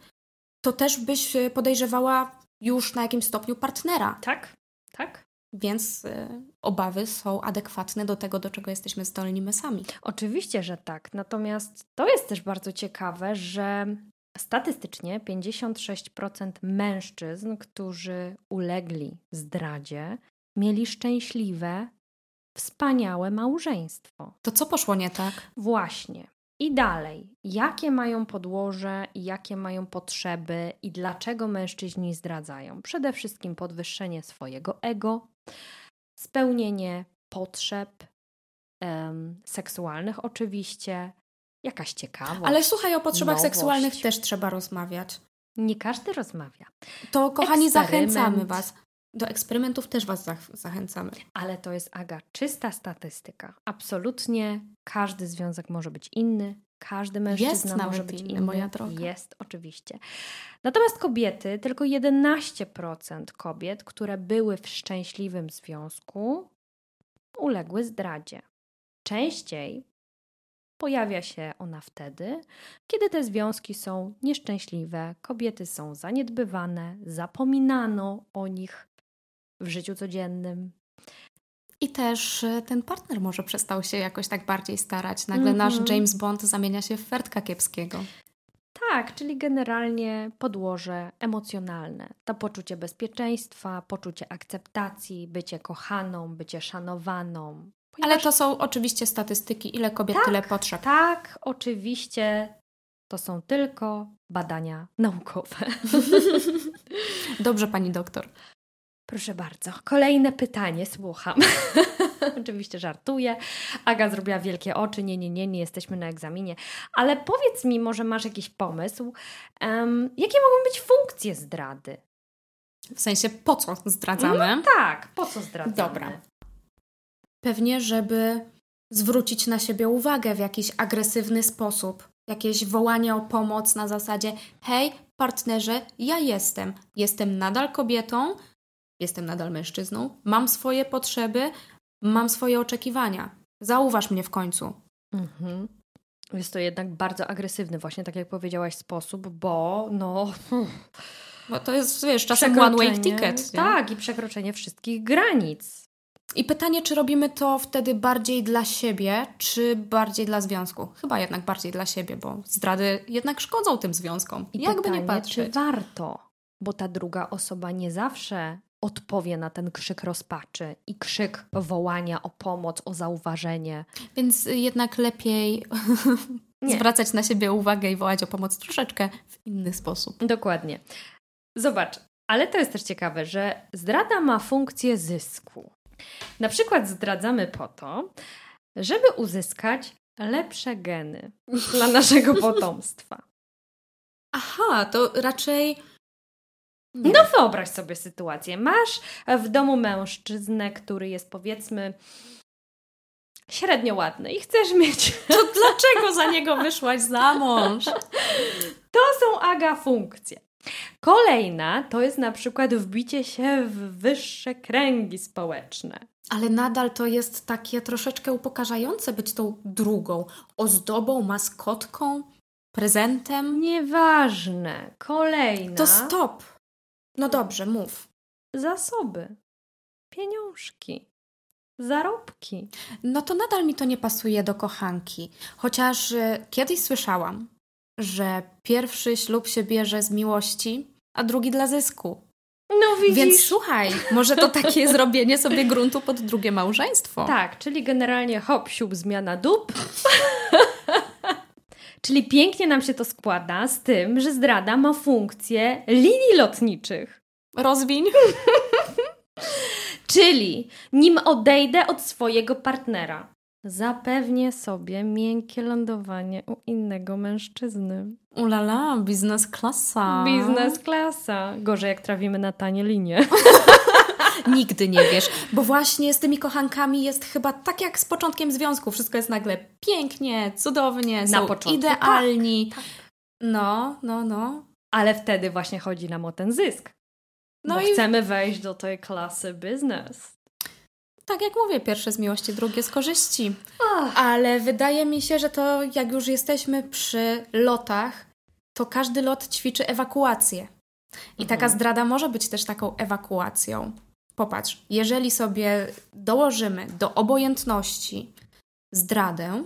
to też byś e, podejrzewała już na jakimś stopniu partnera. Tak, tak. Więc y, obawy są adekwatne do tego, do czego jesteśmy zdolni my sami. Oczywiście, że tak. Natomiast to jest też bardzo ciekawe, że statystycznie 56% mężczyzn, którzy ulegli zdradzie, mieli szczęśliwe, wspaniałe małżeństwo. To co poszło nie tak? Właśnie. I dalej, jakie mają podłoże, jakie mają potrzeby i dlaczego mężczyźni zdradzają? Przede wszystkim podwyższenie swojego ego, spełnienie potrzeb em, seksualnych, oczywiście, jakaś ciekawość. Ale słuchaj, o potrzebach nowość. seksualnych też trzeba rozmawiać. Nie każdy rozmawia, To, kochani, Eksperyment. zachęcamy Was. Do eksperymentów też Was zach- zachęcamy. ale to jest Aga czysta statystyka. Absolutnie każdy związek może być inny. Każdy mężczyzna nawet może być inny. moja droga. Jest, oczywiście. Natomiast kobiety, tylko 11% kobiet, które były w szczęśliwym związku, uległy zdradzie. Częściej pojawia się ona wtedy, kiedy te związki są nieszczęśliwe, kobiety są zaniedbywane, zapominano o nich w życiu codziennym. I też y, ten partner może przestał się jakoś tak bardziej starać. Nagle Mhm. nasz James Bond zamienia się w Fertka Kiepskiego. Tak, czyli generalnie podłoże emocjonalne. To poczucie bezpieczeństwa, poczucie akceptacji, bycie kochaną, bycie szanowaną. Ale to są oczywiście statystyki, ile kobiet, Tak, tyle potrzeb. Tak, oczywiście to są tylko badania naukowe. *laughs* Dobrze, pani doktor. Proszę bardzo. Kolejne pytanie, słucham. *laughs* Oczywiście żartuję. Aga zrobiła wielkie oczy. Nie, nie, nie, nie jesteśmy na egzaminie. Ale powiedz mi, może masz jakiś pomysł, em, jakie mogą być funkcje zdrady? W sensie, po co zdradzamy? No tak, po co zdradzamy? Dobra. Pewnie, żeby zwrócić na siebie uwagę w jakiś agresywny sposób. Jakieś wołanie o pomoc na zasadzie: hej, partnerze, ja jestem. Jestem nadal kobietą, jestem nadal mężczyzną, mam swoje potrzeby, mam swoje oczekiwania. Zauważ mnie w końcu. Mhm. Jest to jednak bardzo agresywny, właśnie tak jak powiedziałaś, sposób, bo no. Bo to jest, wiesz, czasem one way ticket. Nie? Tak, i przekroczenie wszystkich granic. I pytanie, czy robimy to wtedy bardziej dla siebie, czy bardziej dla związku? Chyba jednak bardziej dla siebie, bo zdrady jednak szkodzą tym związkom. I Jakby pytanie, nie patrzeć. czy warto, bo ta druga osoba nie zawsze odpowie na ten krzyk rozpaczy i krzyk wołania o pomoc, o zauważenie. Więc jednak lepiej *laughs* zwracać na siebie uwagę i wołać o pomoc troszeczkę w inny sposób. Dokładnie. Zobacz, ale to jest też ciekawe, że zdrada ma funkcję zysku. Na przykład zdradzamy po to, żeby uzyskać lepsze geny *laughs* dla naszego potomstwa. Aha, to raczej. Nie. No wyobraź sobie sytuację. Masz w domu mężczyznę, który jest powiedzmy średnio ładny i chcesz mieć. To dlaczego za niego wyszłaś za mąż? *laughs* To są aga funkcje. Kolejna to jest na przykład wbicie się w wyższe kręgi społeczne. Ale nadal to jest takie troszeczkę upokarzające być tą drugą ozdobą, maskotką, prezentem. Nieważne. Kolejna. To stop. No dobrze, mów. Zasoby. Pieniążki. zarobki. No to nadal mi to nie pasuje do kochanki. Chociaż y, kiedyś słyszałam, że pierwszy ślub się bierze z miłości, a drugi dla zysku. No widzisz. Więc słuchaj, może to takie *laughs* zrobienie sobie gruntu pod drugie małżeństwo. Tak, czyli generalnie hop, siup, zmiana dup. *laughs* czyli pięknie nam się to składa z tym, że zdrada ma funkcję linii lotniczych. Rozwiń. *laughs* Czyli nim odejdę od swojego partnera, zapewnię sobie miękkie lądowanie u innego mężczyzny. Ulala, biznes klasa. Biznes klasa. Gorzej jak trafimy na tanie linie. *laughs* Nigdy nie wiesz, bo właśnie z tymi kochankami jest chyba tak jak z początkiem związku. Wszystko jest nagle pięknie, cudownie, Na początku, idealni. tak, No, no, no. Ale wtedy właśnie chodzi nam o ten zysk. No bo i chcemy wejść do tej klasy biznes. tak jak mówię, pierwsze z miłości, drugie z korzyści. Ale wydaje mi się, że to jak już jesteśmy przy lotach, to każdy lot ćwiczy ewakuację. I taka Mhm. zdrada może być też taką ewakuacją. Popatrz, jeżeli sobie dołożymy do obojętności zdradę,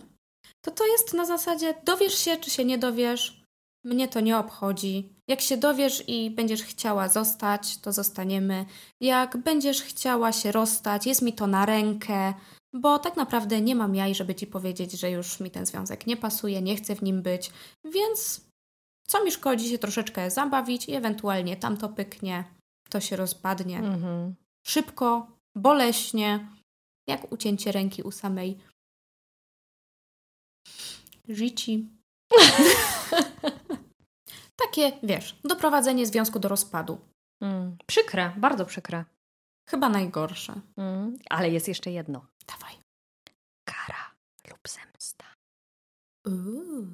to to jest na zasadzie dowiesz się, czy się nie dowiesz, mnie to nie obchodzi. Jak się dowiesz i będziesz chciała zostać, to zostaniemy. Jak będziesz chciała się rozstać, jest mi to na rękę, bo tak naprawdę nie mam jaj, żeby ci powiedzieć, że już mi ten związek nie pasuje, nie chcę w nim być, więc co mi szkodzi się troszeczkę zabawić i ewentualnie tam to pyknie, to się rozpadnie. Mhm. Szybko, boleśnie, jak ucięcie ręki u samej Życi. *laughs* Takie, wiesz, doprowadzenie związku do rozpadu. Mm. Przykre, bardzo przykre. Chyba najgorsze. Mm. Ale jest jeszcze jedno. Dawaj. Kara lub zemsta. Uuu.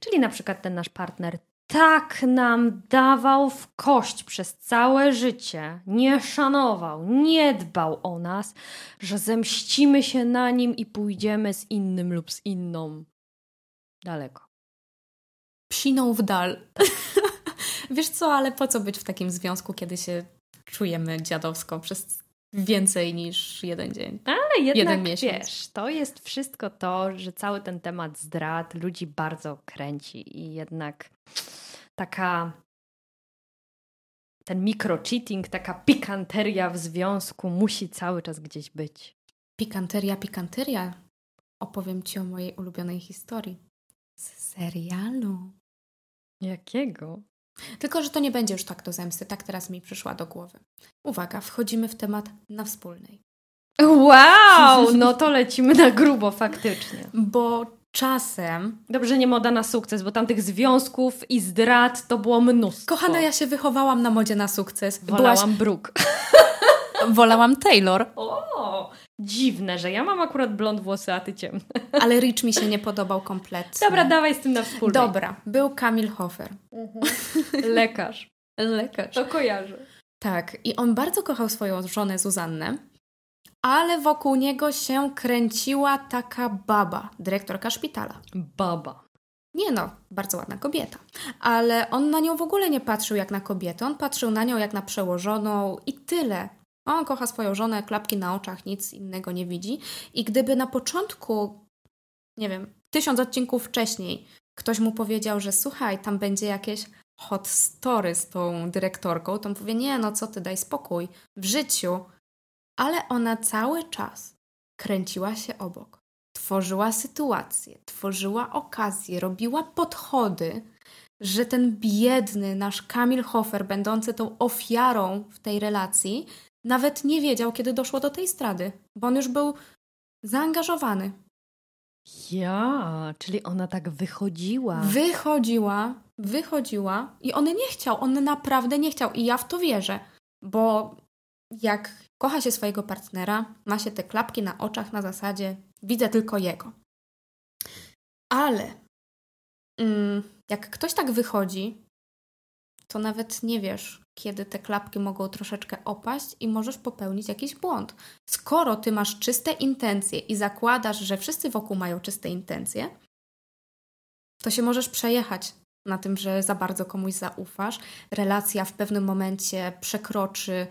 Czyli na przykład ten nasz partner tak nam dawał w kość przez całe życie, nie szanował, nie dbał o nas, że zemścimy się na nim i pójdziemy z innym lub z inną. Daleko. Psiną w dal. *laughs* Wiesz co, ale po co być w takim związku, kiedy się czujemy dziadowsko przez więcej niż jeden dzień? Ale jednak Jeden miesiąc. wiesz, to jest wszystko to, że cały ten temat zdrad ludzi bardzo kręci i jednak taka ten mikro-cheating, taka pikanteria w związku musi cały czas gdzieś być. Pikanteria, pikanteria. Opowiem ci o mojej ulubionej historii. Z serialu. Jakiego? Tylko, że to nie będzie już tak do zemsty. Tak teraz mi przyszła do głowy. Uwaga, wchodzimy w temat na wspólnej. Wow, *laughs* no to lecimy na grubo faktycznie. Bo czasem... Dobrze, nie moda na sukces, bo tam tych związków i zdrad to było mnóstwo. Kochana, ja się wychowałam na modzie na sukces. Wolałam Brooke. *laughs* Wolałam Taylor, O, dziwne, że ja mam akurat blond włosy, a ty ciemne. *laughs* ale Rich mi się nie podobał kompletnie. Dobra, dawaj z tym na wspólnej. Dobra, był Kamil Hofer. Lekarz. Lekarz. To kojarzę. Tak, i on bardzo kochał swoją żonę Zuzannę, ale wokół niego się kręciła taka baba, dyrektorka szpitala. Baba. Nie no, bardzo ładna kobieta, ale on na nią w ogóle nie patrzył jak na kobietę, on patrzył na nią jak na przełożoną i tyle. On kocha swoją żonę, klapki na oczach, nic innego nie widzi. I gdyby na początku, nie wiem, tysiąc odcinków wcześniej, ktoś mu powiedział, że słuchaj, tam będzie jakieś hot story z tą dyrektorką, to on powie, nie no co ty, daj spokój, w życiu. Ale ona cały czas kręciła się obok, tworzyła sytuacje, tworzyła okazje, robiła podchody, że ten biedny nasz Kamil Hofer, będący tą ofiarą w tej relacji, nawet nie wiedział, kiedy doszło do tej strady, bo on już był zaangażowany. Ja, czyli ona tak wychodziła. Wychodziła, wychodziła i on nie chciał, on naprawdę nie chciał i ja w to wierzę, bo jak kocha się swojego partnera, ma się te klapki na oczach na zasadzie widzę tylko jego. Ale mm, jak ktoś tak wychodzi, to nawet nie wiesz, kiedy te klapki mogą troszeczkę opaść i możesz popełnić jakiś błąd. Skoro ty masz czyste intencje i zakładasz, że wszyscy wokół mają czyste intencje, to się możesz przejechać na tym, że za bardzo komuś zaufasz. Relacja w pewnym momencie przekroczy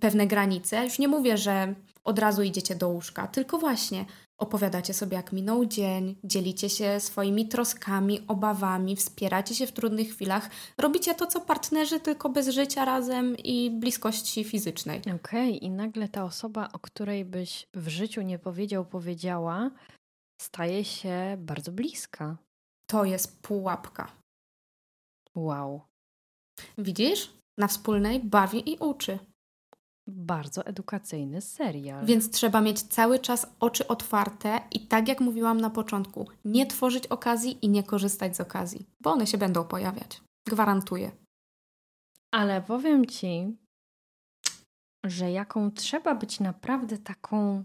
pewne granice. Już nie mówię, że od razu idziecie do łóżka, tylko właśnie opowiadacie sobie, jak minął dzień, dzielicie się swoimi troskami, obawami, wspieracie się w trudnych chwilach, robicie to, co partnerzy, tylko bez życia razem i bliskości fizycznej. Okej, okay. i nagle ta osoba, o której byś w życiu nie powiedział, powiedziała, staje się bardzo bliska. To jest pułapka. Wow. Widzisz? Na wspólnej bawi i uczy. Bardzo edukacyjny serial. Więc trzeba mieć cały czas oczy otwarte i tak jak mówiłam na początku, nie tworzyć okazji i nie korzystać z okazji, bo one się będą pojawiać. Gwarantuję. Ale powiem ci, że jaką trzeba być naprawdę taką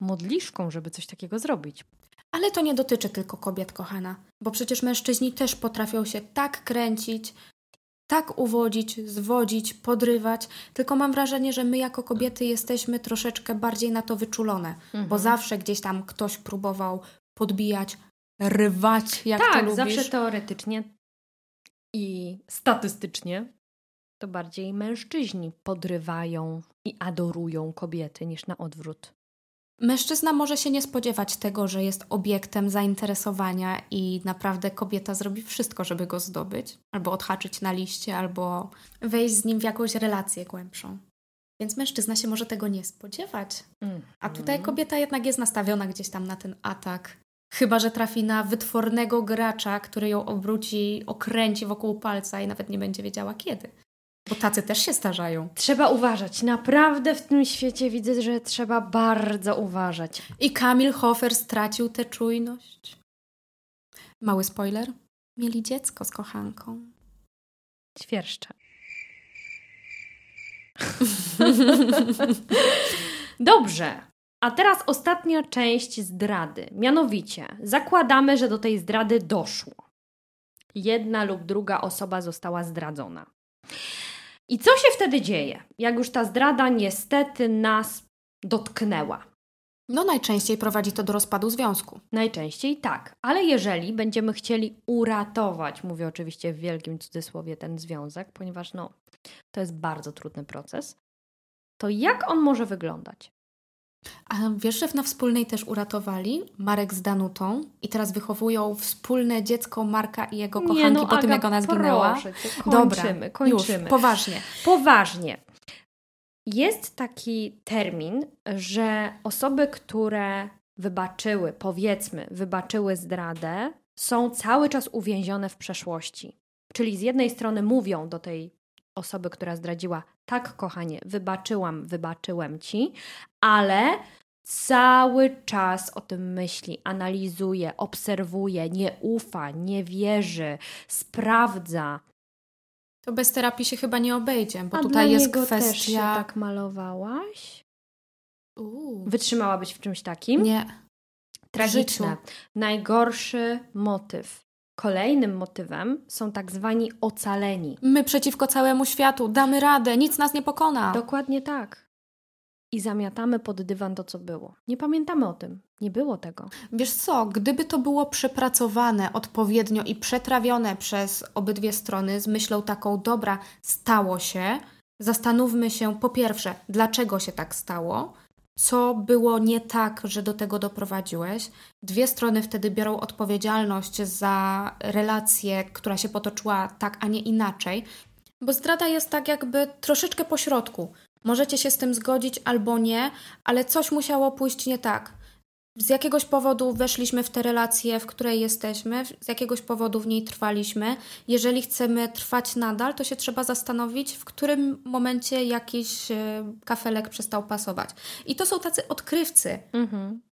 modliszką, żeby coś takiego zrobić. Ale to nie dotyczy tylko kobiet, kochana, bo przecież mężczyźni też potrafią się tak kręcić, tak uwodzić, zwodzić, podrywać, tylko mam wrażenie, że my jako kobiety jesteśmy troszeczkę bardziej na to wyczulone, mhm. bo zawsze gdzieś tam ktoś próbował podbijać, rwać, jak tak, to lubisz. zawsze teoretycznie i statystycznie to bardziej mężczyźni podrywają i adorują kobiety niż na odwrót. Mężczyzna może się nie spodziewać tego, że jest obiektem zainteresowania i naprawdę kobieta zrobi wszystko, żeby go zdobyć, albo odhaczyć na liście, albo wejść z nim w jakąś relację głębszą. Więc mężczyzna się może tego nie spodziewać. A tutaj mhm. kobieta jednak jest nastawiona gdzieś tam na ten atak. Chyba, że trafi na wytwornego gracza, który ją obróci, okręci wokół palca i nawet nie będzie wiedziała kiedy. Bo tacy też się starzają. Trzeba uważać. Naprawdę w tym świecie widzę, że trzeba bardzo uważać. I Kamil Hofer stracił tę czujność. Mały spoiler. Mieli dziecko z kochanką. Świerszcze. *laughs* Dobrze. A teraz ostatnia część zdrady. Mianowicie, zakładamy, że do tej zdrady doszło. Jedna lub druga osoba została zdradzona. I co się wtedy dzieje, jak już ta zdrada niestety nas dotknęła? No najczęściej prowadzi to do rozpadu związku. Najczęściej tak, ale jeżeli będziemy chcieli uratować, mówię oczywiście w wielkim cudzysłowie ten związek, ponieważ no, to jest bardzo trudny proces, to jak on może wyglądać? A wiesz, że na wspólnej też uratowali Marek z Danutą i teraz wychowują wspólne dziecko Marka i jego kochanki Nie, no, po Aga, tym, jak ona zginęła? Proszę cię, kończymy, Dobra, kończymy. Już, poważnie. Poważnie. Jest taki termin, że osoby, które wybaczyły, powiedzmy, wybaczyły zdradę, są cały czas uwięzione w przeszłości. Czyli z jednej strony mówią do tej osoby, która zdradziła, tak, kochanie, wybaczyłam, wybaczyłem ci, ale cały czas o tym myśli, analizuje, obserwuje, nie ufa, nie wierzy, sprawdza. To bez terapii się chyba nie obejdzie, bo A tutaj jest kwestia. Też się tak malowałaś? Uu. Wytrzymałabyś w czymś takim? Nie. Tragiczne. Najgorszy motyw. Kolejnym motywem są tak zwani ocaleni. My przeciwko całemu światu, damy radę, nic nas nie pokona. Dokładnie tak. I zamiatamy pod dywan to, co było. Nie pamiętamy o tym. Nie było tego. Wiesz co, gdyby to było przepracowane odpowiednio i przetrawione przez obydwie strony z myślą taką, dobra, stało się, zastanówmy się po pierwsze, dlaczego się tak stało, co było nie tak, że do tego doprowadziłeś. Dwie strony wtedy biorą odpowiedzialność za relację, która się potoczyła tak, a nie inaczej, bo zdrada jest tak jakby troszeczkę po środku. Możecie się z tym zgodzić albo nie, ale coś musiało pójść nie tak z jakiegoś powodu weszliśmy w tę relację, w której jesteśmy, z jakiegoś powodu w niej trwaliśmy. Jeżeli chcemy trwać nadal, to się trzeba zastanowić, w którym momencie jakiś e, kafelek przestał pasować. I to są tacy odkrywcy. Mhm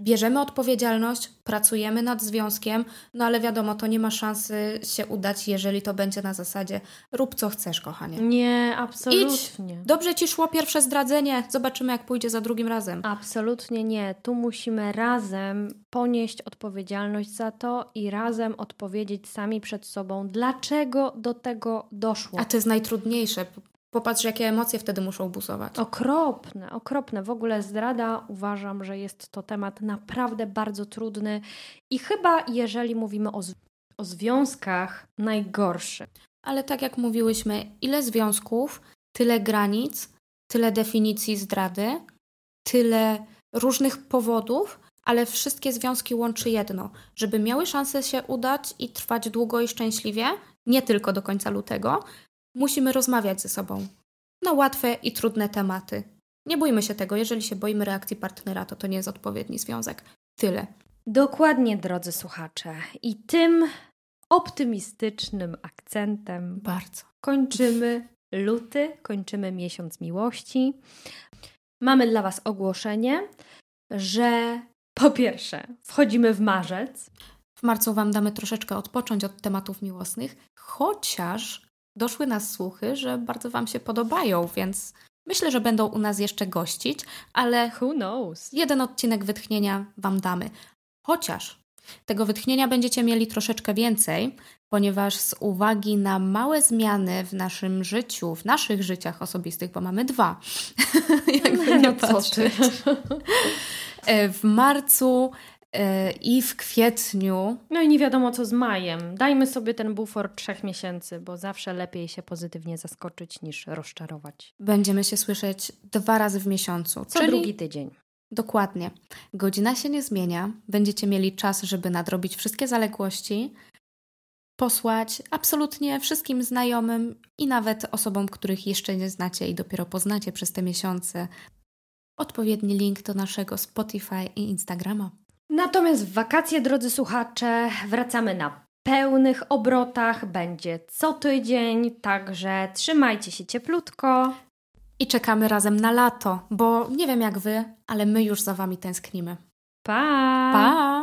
bierzemy odpowiedzialność, pracujemy nad związkiem, no ale wiadomo, to nie ma szansy się udać, jeżeli to będzie na zasadzie rób co chcesz, kochanie. Nie, absolutnie. Idź. Dobrze ci szło pierwsze zdradzenie, zobaczymy jak pójdzie za drugim razem. Absolutnie nie. Tu musimy razem ponieść odpowiedzialność za to i razem odpowiedzieć sami przed sobą, dlaczego do tego doszło. A to jest najtrudniejsze. Popatrz, jakie emocje wtedy muszą busować. Okropne, okropne. W ogóle zdrada uważam, że jest to temat naprawdę bardzo trudny i chyba, jeżeli mówimy o, o związkach, najgorszy. Ale tak jak mówiłyśmy, ile związków tyle granic, tyle definicji zdrady, tyle różnych powodów, ale wszystkie związki łączy jedno, żeby miały szansę się udać i trwać długo i szczęśliwie, nie tylko do końca lutego, musimy rozmawiać ze sobą na łatwe i trudne tematy. Nie bójmy się tego, jeżeli się boimy reakcji partnera, to to nie jest odpowiedni związek. Tyle. Dokładnie, drodzy słuchacze. I tym optymistycznym akcentem bardzo kończymy luty, kończymy miesiąc miłości. Mamy dla Was ogłoszenie, że po pierwsze, wchodzimy w marzec. W marcu Wam damy troszeczkę odpocząć od tematów miłosnych, chociaż doszły nas słuchy, że bardzo Wam się podobają, więc myślę, że będą u nas jeszcze gościć, ale who knows? Jeden odcinek wytchnienia Wam damy. Chociaż tego wytchnienia będziecie mieli troszeczkę więcej, ponieważ z uwagi na małe zmiany w naszym życiu, w naszych życiach osobistych, bo mamy dwa, *laughs* jakby nie no, patrzeć. W marcu i w kwietniu. No i nie wiadomo co z majem. Dajmy sobie ten bufor trzech miesięcy, bo zawsze lepiej się pozytywnie zaskoczyć niż rozczarować. Będziemy się słyszeć dwa razy w miesiącu. Co czyli... drugi tydzień. Dokładnie. Godzina się nie zmienia. Będziecie mieli czas, żeby nadrobić wszystkie zaległości, posłać absolutnie wszystkim znajomym i nawet osobom, których jeszcze nie znacie i dopiero poznacie przez te miesiące, odpowiedni link do naszego Spotify i Instagrama. Natomiast w wakacje, drodzy słuchacze, wracamy na pełnych obrotach. Będzie co tydzień, także trzymajcie się cieplutko. I czekamy razem na lato, bo nie wiem jak wy, ale my już za wami tęsknimy. Pa! Pa!